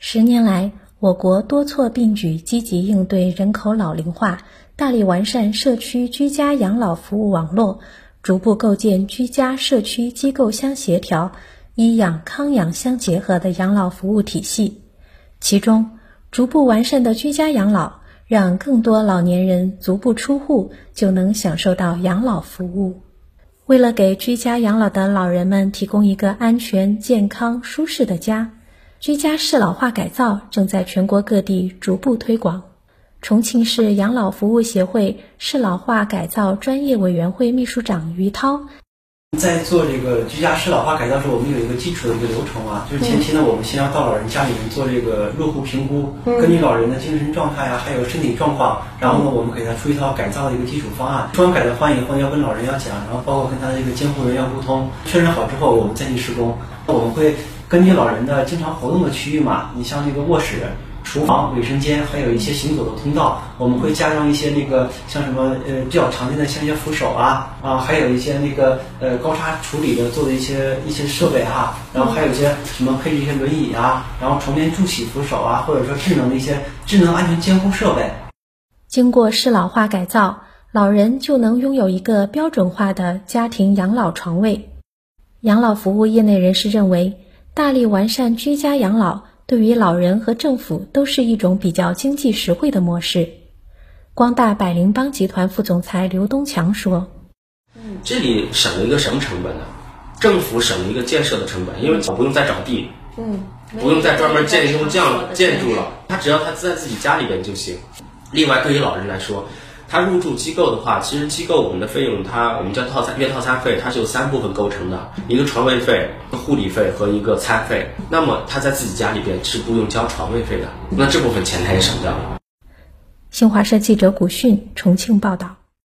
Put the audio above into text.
十年来，我国多措并举，积极应对人口老龄化，大力完善社区居家养老服务网络，逐步构建居家社区机构相协调、医养康养相结合的养老服务体系。其中，逐步完善的居家养老，让更多老年人足不出户就能享受到养老服务。为了给居家养老的老人们提供一个安全、健康、舒适的家。居家适老化改造正在全国各地逐步推广。重庆市养老服务协会适老化改造专业委员会秘书长于涛在做这个居家适老化改造时，我们有一个基础的一个流程啊，就是前期呢，我们先要到老人家里面做这个入户评估，根据老人的精神状态啊，还有身体状况，然后呢，我们给他出一套改造的一个基础方案。出完改造方案以后，要跟老人要讲，然后包括跟他的一个监护人要沟通，确认好之后，我们再去施工。我们会。根据老人的经常活动的区域嘛，你像这个卧室、厨房、卫生间，还有一些行走的通道，我们会加上一些那个像什么呃比较常见的像一些扶手啊啊，还有一些那个呃高差处理的做的一些一些设备哈，然后还有一些什么配置一些轮椅啊，然后床边助起扶手啊，或者说智能的一些智能安全监控设备。经过适老化改造，老人就能拥有一个标准化的家庭养老床位。养老服务业内人士认为。大力完善居家养老，对于老人和政府都是一种比较经济实惠的模式。光大百灵邦集团副总裁刘东强说：“嗯，这里省了一个什么成本呢？政府省了一个建设的成本，因为不用再找地，嗯，不用再专门建一栋这样建筑了，他只要他在自己家里边就行。另外，对于老人来说。”他入住机构的话，其实机构我们的费用，它我们叫套餐月套餐费，它是由三部分构成的，一个床位费、护理费和一个餐费。那么他在自己家里边是不用交床位费的，那这部分钱他也省掉了。新华社记者古迅重庆报道。